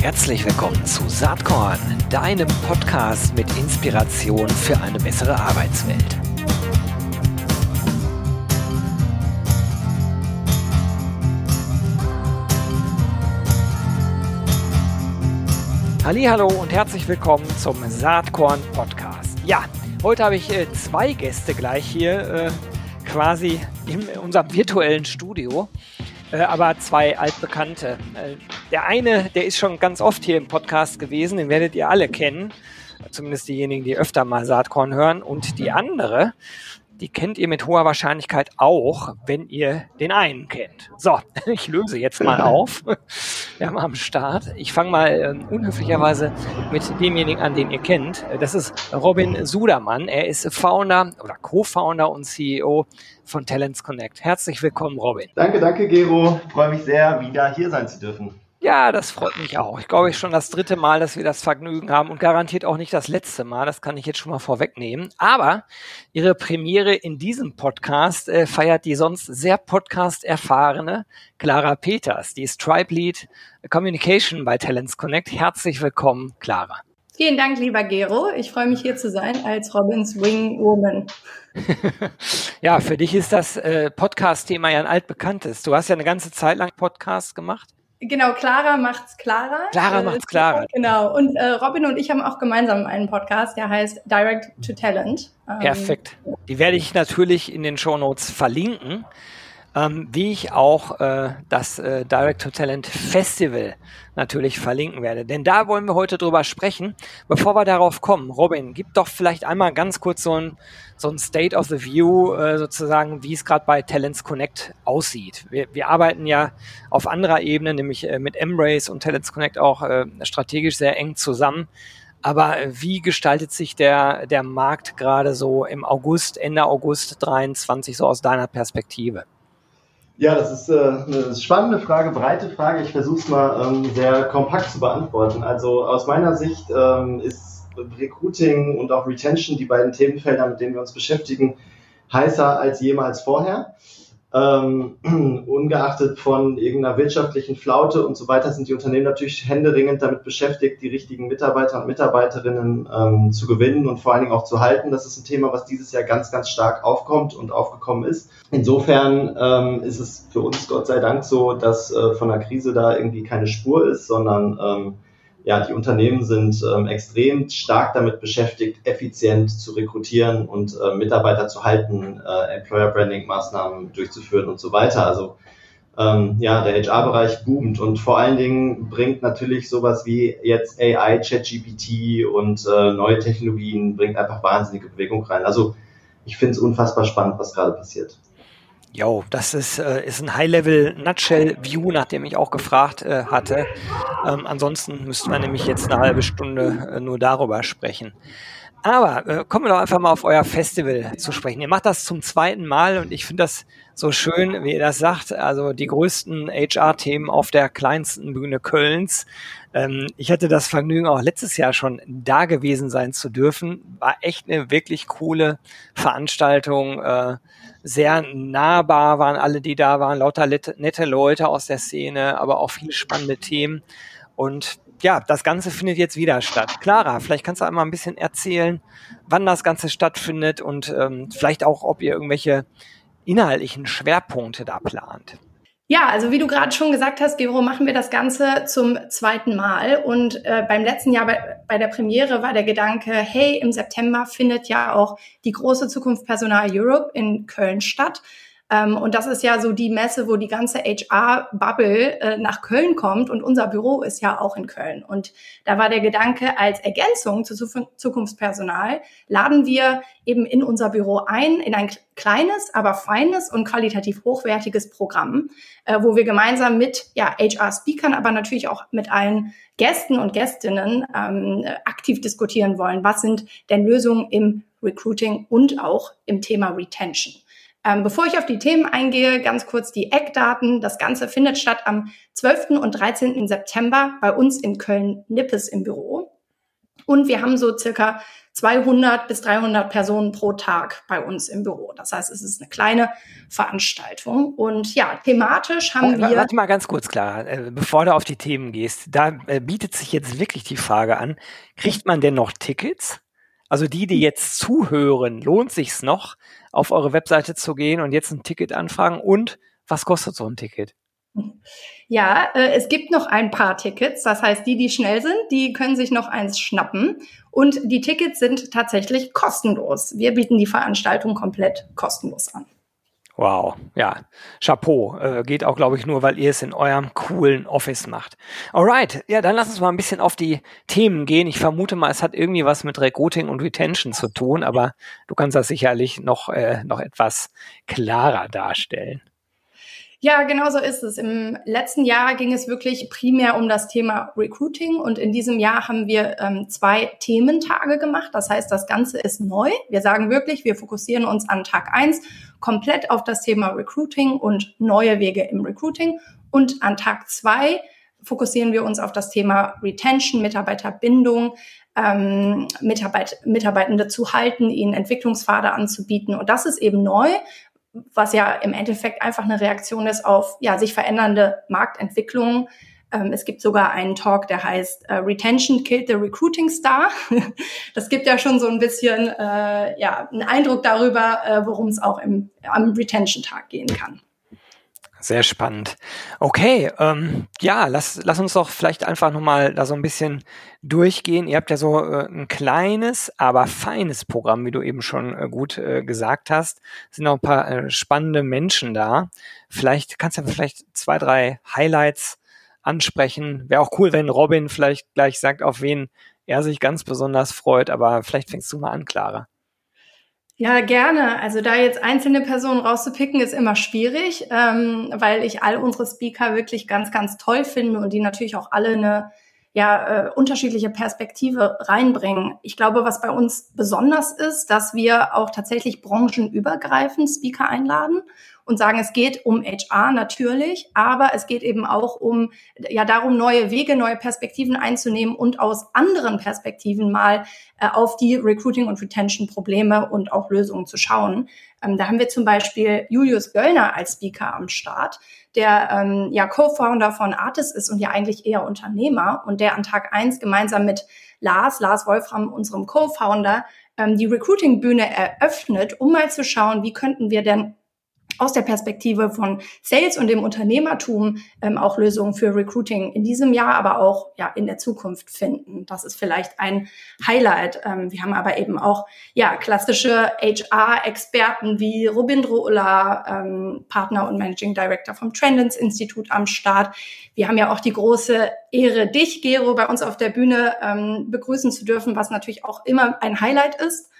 Herzlich willkommen zu Saatkorn, deinem Podcast mit Inspiration für eine bessere Arbeitswelt. Hallo und herzlich willkommen zum Saatkorn Podcast. Ja, heute habe ich äh, zwei Gäste gleich hier äh, quasi in unserem virtuellen Studio, äh, aber zwei altbekannte. Äh, der eine, der ist schon ganz oft hier im Podcast gewesen, den werdet ihr alle kennen, zumindest diejenigen, die öfter mal Saatkorn hören. Und die andere, die kennt ihr mit hoher Wahrscheinlichkeit auch, wenn ihr den einen kennt. So, ich löse jetzt mal auf. Wir haben am Start. Ich fange mal äh, unhöflicherweise mit demjenigen an, den ihr kennt. Das ist Robin Sudermann. Er ist Founder oder Co-Founder und CEO von Talents Connect. Herzlich willkommen, Robin. Danke, danke, Gero. Ich freue mich sehr, wieder hier sein zu dürfen. Ja, das freut mich auch. Ich glaube, ich schon das dritte Mal, dass wir das Vergnügen haben und garantiert auch nicht das letzte Mal. Das kann ich jetzt schon mal vorwegnehmen. Aber Ihre Premiere in diesem Podcast äh, feiert die sonst sehr Podcast-erfahrene Clara Peters. Die ist Tribe Lead Communication bei Talents Connect. Herzlich willkommen, Clara. Vielen Dank, lieber Gero. Ich freue mich hier zu sein als Robins Wing Woman. ja, für dich ist das äh, Podcast-Thema ja ein altbekanntes. Du hast ja eine ganze Zeit lang Podcast gemacht. Genau, Clara macht's Clara. Clara äh, macht's Clara. Genau. Und äh, Robin und ich haben auch gemeinsam einen Podcast, der heißt Direct to Talent. Ähm, Perfekt. Die werde ich natürlich in den Show Notes verlinken ähm, wie ich auch äh, das äh, Direct to Talent Festival natürlich verlinken werde. Denn da wollen wir heute drüber sprechen. Bevor wir darauf kommen, Robin, gib doch vielleicht einmal ganz kurz so ein, so ein State of the View, äh, sozusagen, wie es gerade bei Talents Connect aussieht. Wir, wir arbeiten ja auf anderer Ebene, nämlich äh, mit Embrace und Talents Connect auch äh, strategisch sehr eng zusammen. Aber wie gestaltet sich der, der Markt gerade so im August, Ende August 23, so aus deiner Perspektive? Ja, das ist äh, eine spannende Frage, breite Frage. Ich versuche es mal ähm, sehr kompakt zu beantworten. Also aus meiner Sicht ähm, ist Recruiting und auch Retention, die beiden Themenfelder, mit denen wir uns beschäftigen, heißer als jemals vorher ähm, ungeachtet von irgendeiner wirtschaftlichen Flaute und so weiter, sind die Unternehmen natürlich händeringend damit beschäftigt, die richtigen Mitarbeiter und Mitarbeiterinnen ähm, zu gewinnen und vor allen Dingen auch zu halten. Das ist ein Thema, was dieses Jahr ganz, ganz stark aufkommt und aufgekommen ist. Insofern ähm, ist es für uns Gott sei Dank so, dass äh, von der Krise da irgendwie keine Spur ist, sondern ähm, ja, die Unternehmen sind ähm, extrem stark damit beschäftigt, effizient zu rekrutieren und äh, Mitarbeiter zu halten, äh, Employer Branding Maßnahmen durchzuführen und so weiter. Also ähm, ja, der HR-Bereich boomt und vor allen Dingen bringt natürlich sowas wie jetzt AI, ChatGPT und äh, neue Technologien bringt einfach wahnsinnige Bewegung rein. Also ich finde es unfassbar spannend, was gerade passiert. Jo, das ist, äh, ist ein High-Level-Nutshell-View, nach dem ich auch gefragt äh, hatte. Ähm, ansonsten müssten wir nämlich jetzt eine halbe Stunde äh, nur darüber sprechen. Aber äh, kommen wir doch einfach mal auf euer Festival zu sprechen. Ihr macht das zum zweiten Mal und ich finde das so schön, wie ihr das sagt. Also die größten HR-Themen auf der kleinsten Bühne Kölns. Ähm, ich hatte das Vergnügen, auch letztes Jahr schon da gewesen sein zu dürfen. War echt eine wirklich coole Veranstaltung. Äh, sehr nahbar waren alle, die da waren. Lauter nette Leute aus der Szene, aber auch viele spannende Themen. Und ja, das Ganze findet jetzt wieder statt. Clara, vielleicht kannst du einmal ein bisschen erzählen, wann das Ganze stattfindet und ähm, vielleicht auch, ob ihr irgendwelche inhaltlichen Schwerpunkte da plant. Ja, also wie du gerade schon gesagt hast, Gero, machen wir das Ganze zum zweiten Mal. Und äh, beim letzten Jahr bei, bei der Premiere war der Gedanke, hey, im September findet ja auch die große Zukunft Personal Europe in Köln statt. Ähm, und das ist ja so die Messe, wo die ganze HR-Bubble äh, nach Köln kommt und unser Büro ist ja auch in Köln. Und da war der Gedanke, als Ergänzung zu Zukunftspersonal laden wir eben in unser Büro ein, in ein kleines, aber feines und qualitativ hochwertiges Programm, äh, wo wir gemeinsam mit ja, HR-Speakern, aber natürlich auch mit allen Gästen und Gästinnen ähm, aktiv diskutieren wollen. Was sind denn Lösungen im Recruiting und auch im Thema Retention? Ähm, bevor ich auf die Themen eingehe, ganz kurz die Eckdaten. Das Ganze findet statt am 12. und 13. September bei uns in Köln-Nippes im Büro. Und wir haben so circa 200 bis 300 Personen pro Tag bei uns im Büro. Das heißt, es ist eine kleine Veranstaltung. Und ja, thematisch haben wir. Warte mal ganz kurz, klar, äh, bevor du auf die Themen gehst. Da äh, bietet sich jetzt wirklich die Frage an, kriegt man denn noch Tickets? Also die, die jetzt zuhören, lohnt sich's noch, auf eure Webseite zu gehen und jetzt ein Ticket anfragen? Und was kostet so ein Ticket? Ja, äh, es gibt noch ein paar Tickets. Das heißt, die, die schnell sind, die können sich noch eins schnappen. Und die Tickets sind tatsächlich kostenlos. Wir bieten die Veranstaltung komplett kostenlos an. Wow, ja, Chapeau. Äh, geht auch, glaube ich, nur, weil ihr es in eurem coolen Office macht. Alright, ja, dann lass uns mal ein bisschen auf die Themen gehen. Ich vermute mal, es hat irgendwie was mit Recruiting und Retention zu tun, aber du kannst das sicherlich noch, äh, noch etwas klarer darstellen. Ja, genau so ist es. Im letzten Jahr ging es wirklich primär um das Thema Recruiting und in diesem Jahr haben wir ähm, zwei Thementage gemacht. Das heißt, das Ganze ist neu. Wir sagen wirklich, wir fokussieren uns an Tag eins komplett auf das Thema Recruiting und neue Wege im Recruiting und an Tag zwei fokussieren wir uns auf das Thema Retention, Mitarbeiterbindung, ähm, Mitarbeit Mitarbeitende zu halten, ihnen Entwicklungspfade anzubieten. Und das ist eben neu, was ja im Endeffekt einfach eine Reaktion ist auf ja, sich verändernde Marktentwicklungen. Ähm, es gibt sogar einen Talk, der heißt äh, Retention Killed the Recruiting Star. das gibt ja schon so ein bisschen äh, ja, einen Eindruck darüber, äh, worum es auch im, am Retention-Tag gehen kann. Sehr spannend. Okay, ähm, ja, lass, lass uns doch vielleicht einfach nochmal da so ein bisschen durchgehen. Ihr habt ja so äh, ein kleines, aber feines Programm, wie du eben schon äh, gut äh, gesagt hast. Es sind noch ein paar äh, spannende Menschen da. Vielleicht kannst du vielleicht zwei, drei Highlights ansprechen. Wäre auch cool, wenn Robin vielleicht gleich sagt, auf wen er sich ganz besonders freut, aber vielleicht fängst du mal an, Clara. Ja, gerne. Also da jetzt einzelne Personen rauszupicken, ist immer schwierig, ähm, weil ich all unsere Speaker wirklich ganz, ganz toll finde und die natürlich auch alle eine ja, äh, unterschiedliche Perspektive reinbringen. Ich glaube, was bei uns besonders ist, dass wir auch tatsächlich branchenübergreifend Speaker einladen und sagen, es geht um HR natürlich, aber es geht eben auch um ja darum, neue Wege, neue Perspektiven einzunehmen und aus anderen Perspektiven mal äh, auf die Recruiting- und Retention-Probleme und auch Lösungen zu schauen. Ähm, da haben wir zum Beispiel Julius Göllner als Speaker am Start, der ähm, ja Co-Founder von Artis ist und ja eigentlich eher Unternehmer und der an Tag eins gemeinsam mit Lars, Lars Wolfram, unserem Co-Founder, ähm, die Recruiting-Bühne eröffnet, um mal zu schauen, wie könnten wir denn aus der Perspektive von Sales und dem Unternehmertum ähm, auch Lösungen für Recruiting in diesem Jahr, aber auch ja in der Zukunft finden. Das ist vielleicht ein Highlight. Ähm, wir haben aber eben auch ja klassische HR-Experten wie Robindro Ulla, ähm, Partner und Managing Director vom Trendens Institut am Start. Wir haben ja auch die große Ehre, dich, Gero, bei uns auf der Bühne ähm, begrüßen zu dürfen, was natürlich auch immer ein Highlight ist.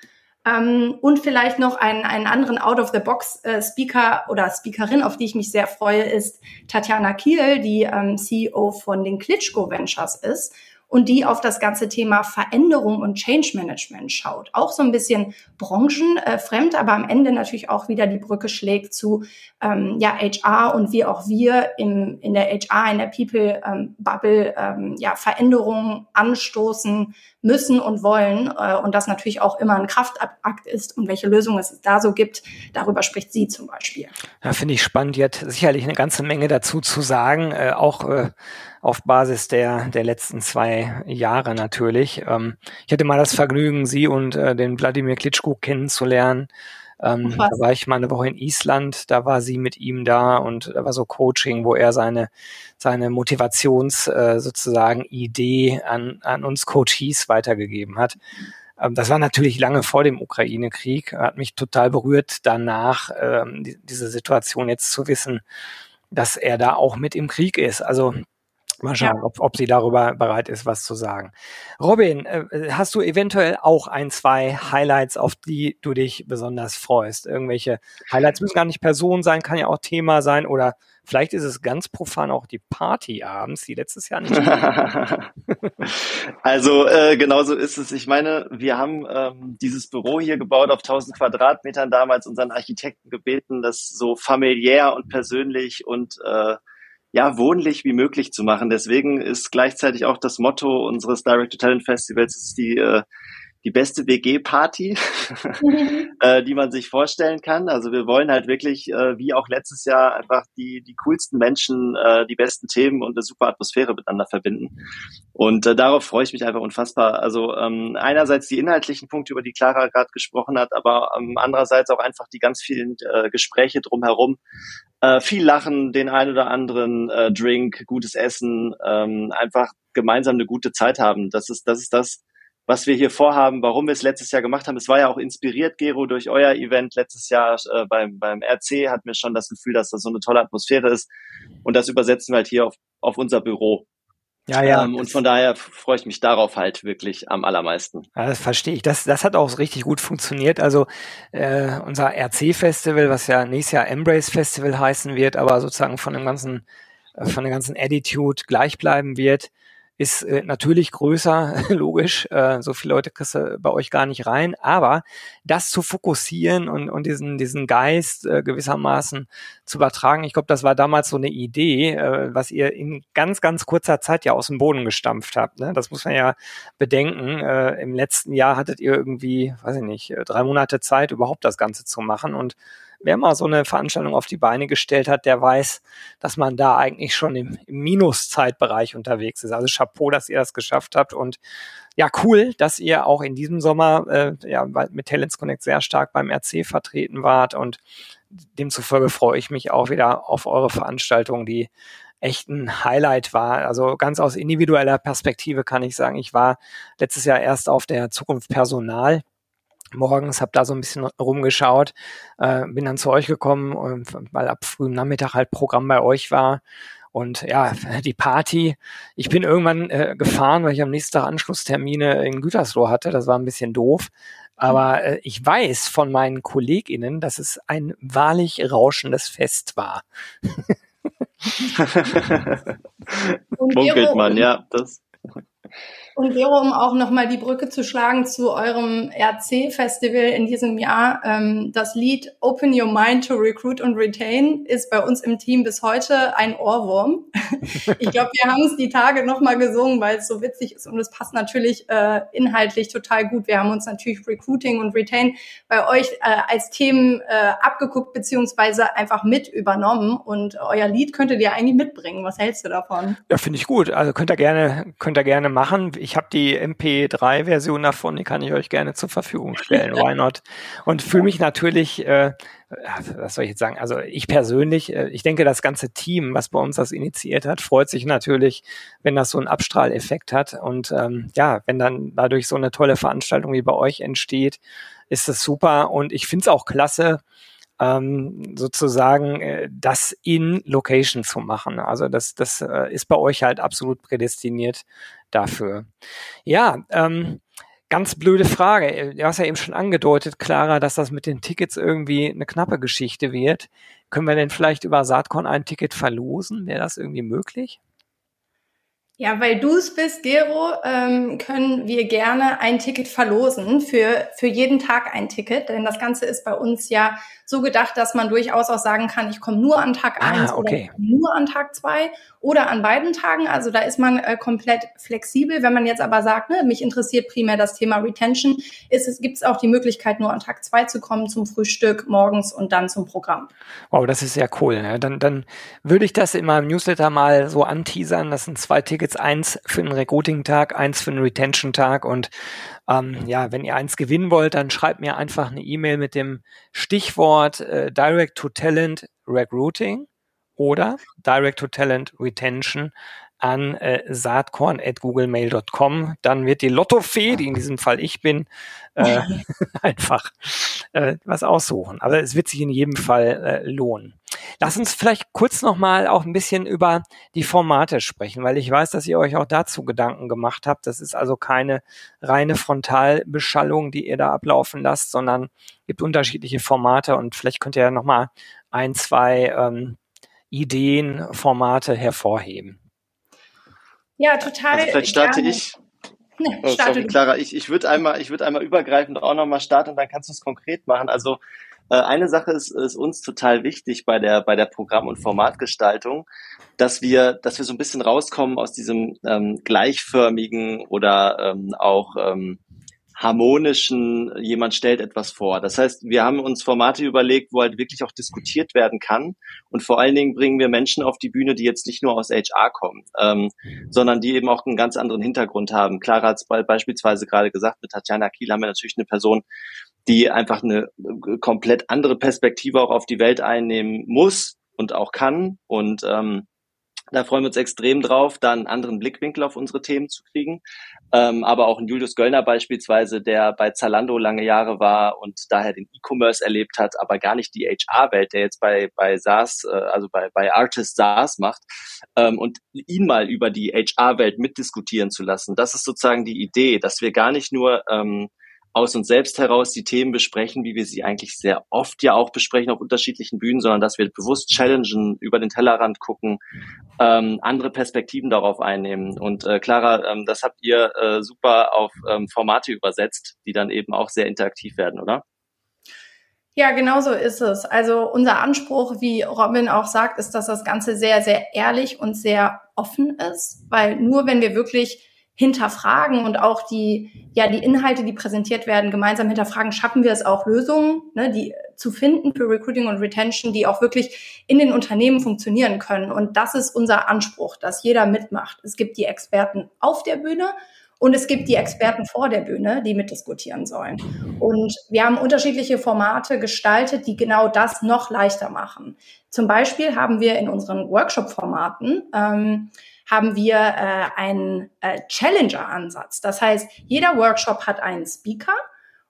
Ähm, und vielleicht noch einen, einen anderen Out-of-the-Box-Speaker äh, oder Speakerin, auf die ich mich sehr freue, ist Tatjana Kiel, die ähm, CEO von den Klitschko Ventures ist und die auf das ganze Thema Veränderung und Change Management schaut. Auch so ein bisschen branchenfremd, aber am Ende natürlich auch wieder die Brücke schlägt zu ähm, ja, HR und wie auch wir im, in der HR, in der People-Bubble ähm, ja, Veränderungen anstoßen müssen und wollen äh, und das natürlich auch immer ein Kraftakt ist und welche Lösungen es da so gibt, darüber spricht sie zum Beispiel. Ja, finde ich spannend. Die hat sicherlich eine ganze Menge dazu zu sagen, äh, auch äh, auf Basis der, der letzten zwei Jahre natürlich. Ähm, ich hatte mal das Vergnügen, sie und äh, den Wladimir Klitschko kennenzulernen. Ähm, da war ich mal eine Woche in Island, da war sie mit ihm da und da war so Coaching, wo er seine, seine Motivations äh, sozusagen Idee an, an uns Coaches weitergegeben hat. Ähm, das war natürlich lange vor dem Ukraine-Krieg, hat mich total berührt danach, ähm, die, diese Situation jetzt zu wissen, dass er da auch mit im Krieg ist. Also Mal schauen, ja. ob, ob sie darüber bereit ist, was zu sagen. Robin, äh, hast du eventuell auch ein, zwei Highlights, auf die du dich besonders freust? Irgendwelche Highlights müssen gar nicht Person sein, kann ja auch Thema sein oder vielleicht ist es ganz profan auch die Party abends, die letztes Jahr nicht. also äh, genau so ist es. Ich meine, wir haben ähm, dieses Büro hier gebaut auf 1000 Quadratmetern damals unseren Architekten gebeten, das so familiär und persönlich und äh, ja, wohnlich wie möglich zu machen. Deswegen ist gleichzeitig auch das Motto unseres Direct to Talent Festivals ist die äh, die beste WG-Party, mhm. äh, die man sich vorstellen kann. Also wir wollen halt wirklich, äh, wie auch letztes Jahr, einfach die, die coolsten Menschen, äh, die besten Themen und eine super Atmosphäre miteinander verbinden. Und äh, darauf freue ich mich einfach unfassbar. Also ähm, einerseits die inhaltlichen Punkte, über die Clara gerade gesprochen hat, aber ähm, andererseits auch einfach die ganz vielen äh, Gespräche drumherum. Äh, viel Lachen, den ein oder anderen äh, Drink, gutes Essen, ähm, einfach gemeinsam eine gute Zeit haben. Das ist, das ist das, was wir hier vorhaben, warum wir es letztes Jahr gemacht haben. Es war ja auch inspiriert, Gero, durch euer Event letztes Jahr äh, beim, beim RC, hatten wir schon das Gefühl, dass das so eine tolle Atmosphäre ist. Und das übersetzen wir halt hier auf, auf unser Büro. Ja, ja. Ähm, und von daher freue ich mich darauf halt wirklich am allermeisten. Ja, das verstehe ich. Das, das hat auch richtig gut funktioniert. Also äh, unser RC-Festival, was ja nächstes Jahr Embrace Festival heißen wird, aber sozusagen von dem ganzen, äh, von der ganzen Attitude gleich bleiben wird, ist äh, natürlich größer, logisch. Äh, so viele Leute kriegst du bei euch gar nicht rein. Aber das zu fokussieren und, und diesen, diesen Geist äh, gewissermaßen zu übertragen, ich glaube, das war damals so eine Idee, äh, was ihr in ganz, ganz kurzer Zeit ja aus dem Boden gestampft habt. Ne? Das muss man ja bedenken. Äh, Im letzten Jahr hattet ihr irgendwie, weiß ich nicht, äh, drei Monate Zeit, überhaupt das Ganze zu machen. Und wer mal so eine Veranstaltung auf die Beine gestellt hat, der weiß, dass man da eigentlich schon im, im Minuszeitbereich unterwegs ist. Also Chapeau, dass ihr das geschafft habt und ja, cool, dass ihr auch in diesem Sommer äh, ja, mit Talents Connect sehr stark beim RC vertreten wart und demzufolge freue ich mich auch wieder auf eure Veranstaltung, die echt ein Highlight war. Also ganz aus individueller Perspektive kann ich sagen, ich war letztes Jahr erst auf der Zukunft Personal morgens, habe da so ein bisschen rumgeschaut, äh, bin dann zu euch gekommen, weil ab frühem Nachmittag halt Programm bei euch war. Und ja, die Party. Ich bin irgendwann äh, gefahren, weil ich am nächsten Tag Anschlusstermine in Gütersloh hatte. Das war ein bisschen doof. Aber äh, ich weiß von meinen KollegInnen, dass es ein wahrlich rauschendes Fest war. Munkelt man, ja. Das. Und Vero, um auch nochmal die Brücke zu schlagen zu eurem RC-Festival in diesem Jahr, ähm, das Lied Open Your Mind to Recruit and Retain ist bei uns im Team bis heute ein Ohrwurm. ich glaube, wir haben es die Tage nochmal gesungen, weil es so witzig ist und es passt natürlich äh, inhaltlich total gut. Wir haben uns natürlich Recruiting und Retain bei euch äh, als Themen äh, abgeguckt beziehungsweise einfach mit übernommen und euer Lied könntet ihr eigentlich mitbringen. Was hältst du davon? Ja, finde ich gut. Also könnt ihr gerne, könnt ihr gerne machen. Ich ich habe die MP3-Version davon, die kann ich euch gerne zur Verfügung stellen. Why not? Und fühle mich natürlich, äh, was soll ich jetzt sagen? Also ich persönlich, äh, ich denke, das ganze Team, was bei uns das initiiert hat, freut sich natürlich, wenn das so einen Abstrahleffekt hat. Und ähm, ja, wenn dann dadurch so eine tolle Veranstaltung wie bei euch entsteht, ist es super. Und ich finde es auch klasse, ähm, sozusagen äh, das in Location zu machen. Also das, das äh, ist bei euch halt absolut prädestiniert dafür. Ja, ähm, ganz blöde Frage. Du hast ja eben schon angedeutet, Clara, dass das mit den Tickets irgendwie eine knappe Geschichte wird. Können wir denn vielleicht über Saatkorn ein Ticket verlosen? Wäre das irgendwie möglich? Ja, weil du es bist, Gero, ähm, können wir gerne ein Ticket verlosen für, für jeden Tag ein Ticket. Denn das Ganze ist bei uns ja so gedacht, dass man durchaus auch sagen kann, ich komme nur an Tag ah, eins okay. oder nur an Tag zwei oder an beiden Tagen. Also da ist man äh, komplett flexibel. Wenn man jetzt aber sagt, ne, mich interessiert primär das Thema Retention, ist es, gibt es auch die Möglichkeit, nur an Tag zwei zu kommen zum Frühstück morgens und dann zum Programm. Wow, das ist sehr cool. Ne? Dann, dann würde ich das in meinem Newsletter mal so anteasern. Das sind zwei Tickets, eins für den Recruiting-Tag, eins für den Retention-Tag und ähm, ja, wenn ihr eins gewinnen wollt, dann schreibt mir einfach eine E-Mail mit dem Stichwort äh, Direct to Talent Recruiting oder Direct to Talent Retention an äh, saatkorn.googlemail.com. Dann wird die Lottofee, die in diesem Fall ich bin, äh, einfach äh, was aussuchen. Aber es wird sich in jedem Fall äh, lohnen. Lass uns vielleicht kurz nochmal auch ein bisschen über die Formate sprechen, weil ich weiß, dass ihr euch auch dazu Gedanken gemacht habt. Das ist also keine reine Frontalbeschallung, die ihr da ablaufen lasst, sondern gibt unterschiedliche Formate und vielleicht könnt ihr ja nochmal ein, zwei ähm, Ideen, Formate hervorheben. Ja, total. Also vielleicht starte gerne. ich. Nee, oh, sorry, Clara, ich, ich würde einmal, ich würde einmal übergreifend auch nochmal starten und dann kannst du es konkret machen. Also Äh, eine Sache ist, ist uns total wichtig bei der, bei der Programm- und Formatgestaltung, dass wir, dass wir so ein bisschen rauskommen aus diesem ähm, gleichförmigen oder ähm, auch ähm, harmonischen, jemand stellt etwas vor. Das heißt, wir haben uns Formate überlegt, wo halt wirklich auch diskutiert werden kann. Und vor allen Dingen bringen wir Menschen auf die Bühne, die jetzt nicht nur aus HR kommen, ähm, sondern die eben auch einen ganz anderen Hintergrund haben. Clara hat es beispielsweise gerade gesagt, mit Tatjana Kiel haben wir natürlich eine Person, die einfach eine äh, komplett andere Perspektive auch auf die Welt einnehmen muss und auch kann. Und ähm, da freuen wir uns extrem drauf, da einen anderen Blickwinkel auf unsere Themen zu kriegen. Ähm, aber auch ein Julius Göllner beispielsweise, der bei Zalando lange Jahre war und daher den E-Commerce erlebt hat, aber gar nicht die HR-Welt, der jetzt bei, bei SaaS, äh, also bei, bei Artist SaaS macht. Ähm, und ihn mal über die HR-Welt mitdiskutieren zu lassen. Das ist sozusagen die Idee, dass wir gar nicht nur ähm, aus uns selbst heraus die Themen besprechen, wie wir sie eigentlich sehr oft ja auch besprechen auf unterschiedlichen Bühnen, sondern dass wir bewusst challengen, über den Tellerrand gucken, ähm, andere Perspektiven darauf einnehmen. Und äh, Clara, ähm, das habt ihr äh, super auf ähm, Formate übersetzt, die dann eben auch sehr interaktiv werden, oder? Ja, genau so ist es. Also unser Anspruch, wie Robin auch sagt, ist, dass das Ganze sehr, sehr ehrlich und sehr offen ist, weil nur wenn wir wirklich hinterfragen und auch die, ja, die Inhalte, die präsentiert werden, gemeinsam hinterfragen, schaffen wir es auch Lösungen, ne, die zu finden für Recruiting und Retention, die auch wirklich in den Unternehmen funktionieren können. Und das ist unser Anspruch, dass jeder mitmacht. Es gibt die Experten auf der Bühne und es gibt die Experten vor der Bühne, die mitdiskutieren sollen. Und wir haben unterschiedliche Formate gestaltet, die genau das noch leichter machen. Zum Beispiel haben wir in unseren Workshop-Formaten ähm, haben wir äh, einen äh, Challenger-Ansatz. Das heißt, jeder Workshop hat einen Speaker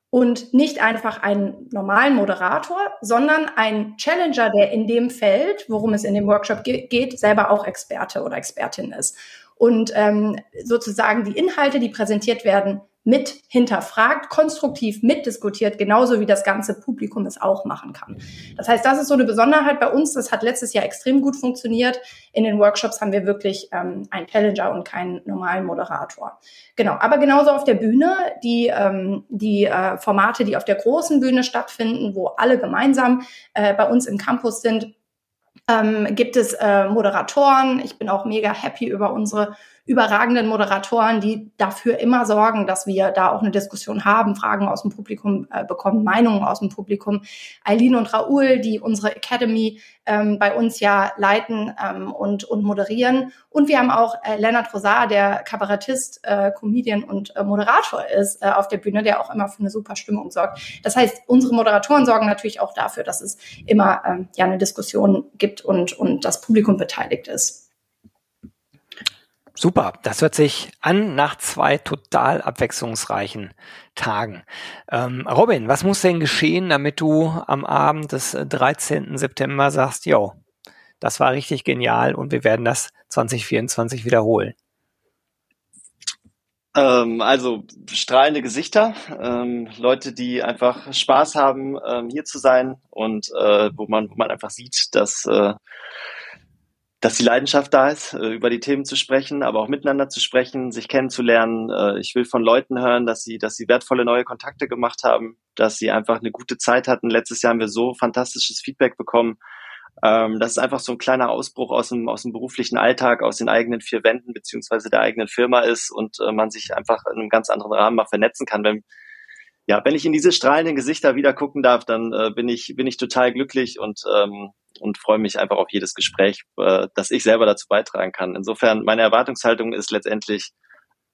und nicht einfach einen normalen Moderator, sondern einen Challenger, der in dem Feld, worum es in dem Workshop ge geht, selber auch Experte oder Expertin ist. Und ähm, sozusagen die Inhalte, die präsentiert werden, mit hinterfragt, konstruktiv mitdiskutiert, genauso wie das ganze Publikum es auch machen kann. Das heißt, das ist so eine Besonderheit bei uns. Das hat letztes Jahr extrem gut funktioniert. In den Workshops haben wir wirklich ähm, einen Challenger und keinen normalen Moderator. Genau, aber genauso auf der Bühne, die, ähm, die äh, Formate, die auf der großen Bühne stattfinden, wo alle gemeinsam äh, bei uns im Campus sind, ähm, gibt es äh, Moderatoren. Ich bin auch mega happy über unsere überragenden Moderatoren, die dafür immer sorgen, dass wir da auch eine Diskussion haben, Fragen aus dem Publikum äh, bekommen, Meinungen aus dem Publikum. Eileen und Raoul, die unsere Academy ähm, bei uns ja leiten ähm, und, und moderieren. Und wir haben auch äh, Leonard Rosar, der Kabarettist, äh, Comedian und äh, Moderator ist äh, auf der Bühne, der auch immer für eine super Stimmung sorgt. Das heißt, unsere Moderatoren sorgen natürlich auch dafür, dass es immer ähm, ja eine Diskussion gibt und, und das Publikum beteiligt ist. Super, das hört sich an nach zwei total abwechslungsreichen Tagen. Ähm, Robin, was muss denn geschehen, damit du am Abend des 13. September sagst, yo, das war richtig genial und wir werden das 2024 wiederholen? Ähm, also strahlende Gesichter, ähm, Leute, die einfach Spaß haben, ähm, hier zu sein und äh, wo man, wo man einfach sieht, dass äh, dass die Leidenschaft da ist, äh, über die Themen zu sprechen, aber auch miteinander zu sprechen, sich kennenzulernen. Äh, ich will von Leuten hören, dass sie, dass sie wertvolle neue Kontakte gemacht haben, dass sie einfach eine gute Zeit hatten. Letztes Jahr haben wir so fantastisches Feedback bekommen. Ähm, das ist einfach so ein kleiner Ausbruch aus dem, aus dem beruflichen Alltag, aus den eigenen vier Wänden beziehungsweise der eigenen Firma ist und äh, man sich einfach in einem ganz anderen Rahmen mal vernetzen kann. Wenn, ja, wenn ich in diese strahlenden Gesichter wieder gucken darf, dann äh, bin ich bin ich total glücklich und ähm, und freue mich einfach auf jedes Gespräch, äh, das ich selber dazu beitragen kann. Insofern meine Erwartungshaltung ist letztendlich,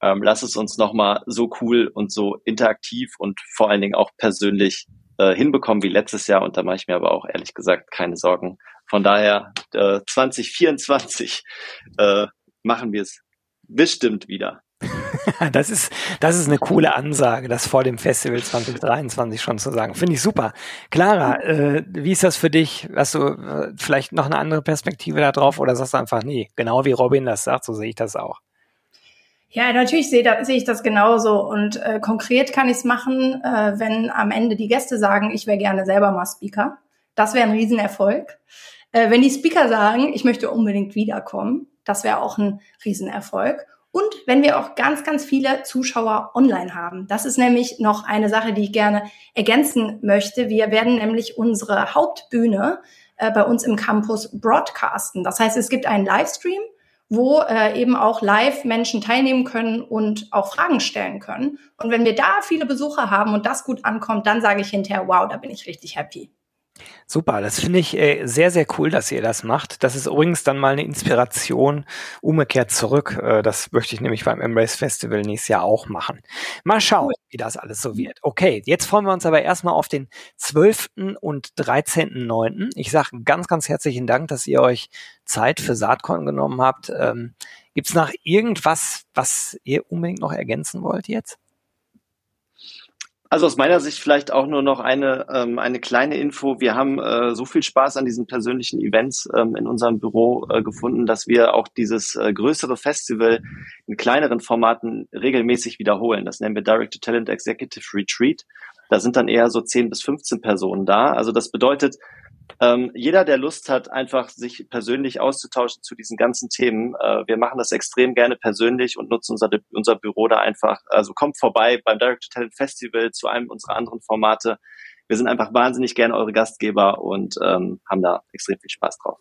ähm, lass es uns nochmal so cool und so interaktiv und vor allen Dingen auch persönlich äh, hinbekommen wie letztes Jahr. Und da mache ich mir aber auch ehrlich gesagt keine Sorgen. Von daher äh, 2024 äh, machen wir es bestimmt wieder. das ist, das ist eine coole Ansage, das vor dem Festival 2023 schon zu sagen. Finde ich super. Clara, äh, wie ist das für dich? Hast du äh, vielleicht noch eine andere Perspektive da drauf oder sagst du einfach, nee, genau wie Robin das sagt, so sehe ich das auch? Ja, natürlich sehe, da, sehe ich das genauso. Und äh, konkret kann ich es machen, äh, wenn am Ende die Gäste sagen, ich wäre gerne selber mal Speaker. Das wäre ein Riesenerfolg. Äh, wenn die Speaker sagen, ich möchte unbedingt wiederkommen, das wäre auch ein Riesenerfolg. Und wenn wir auch ganz, ganz viele Zuschauer online haben. Das ist nämlich noch eine Sache, die ich gerne ergänzen möchte. Wir werden nämlich unsere Hauptbühne äh, bei uns im Campus broadcasten. Das heißt, es gibt einen Livestream, wo äh, eben auch live Menschen teilnehmen können und auch Fragen stellen können. Und wenn wir da viele Besucher haben und das gut ankommt, dann sage ich hinterher, wow, da bin ich richtig happy. Super, das finde ich äh, sehr, sehr cool, dass ihr das macht. Das ist übrigens dann mal eine Inspiration umgekehrt zurück. Äh, das möchte ich nämlich beim Embrace Festival nächstes Jahr auch machen. Mal schauen, wie das alles so wird. Okay, jetzt freuen wir uns aber erstmal auf den 12. und 13.9. Ich sage ganz, ganz herzlichen Dank, dass ihr euch Zeit für Saatkorn genommen habt. Ähm, Gibt es noch irgendwas, was ihr unbedingt noch ergänzen wollt jetzt? Also aus meiner Sicht vielleicht auch nur noch eine, ähm, eine kleine Info. Wir haben äh, so viel Spaß an diesen persönlichen Events ähm, in unserem Büro äh, gefunden, dass wir auch dieses äh, größere Festival in kleineren Formaten regelmäßig wiederholen. Das nennen wir Direct to Talent Executive Retreat. Da sind dann eher so 10 bis 15 Personen da. Also das bedeutet, ähm, jeder, der Lust hat, einfach sich persönlich auszutauschen zu diesen ganzen Themen, äh, wir machen das extrem gerne persönlich und nutzen unser, unser Büro da einfach. Also kommt vorbei beim Direct to Talent Festival zu einem unserer anderen Formate. Wir sind einfach wahnsinnig gerne eure Gastgeber und ähm, haben da extrem viel Spaß drauf.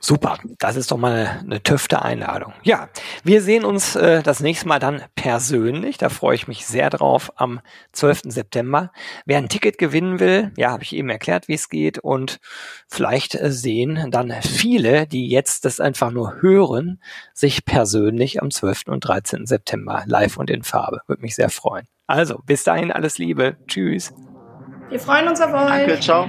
Super, das ist doch mal eine, eine tüfte Einladung. Ja, wir sehen uns äh, das nächste Mal dann persönlich. Da freue ich mich sehr drauf am 12. September. Wer ein Ticket gewinnen will, ja, habe ich eben erklärt, wie es geht. Und vielleicht äh, sehen dann viele, die jetzt das einfach nur hören, sich persönlich am 12. und 13. September live und in Farbe. Würde mich sehr freuen. Also, bis dahin alles Liebe. Tschüss. Wir freuen uns auf euch. Danke, ciao.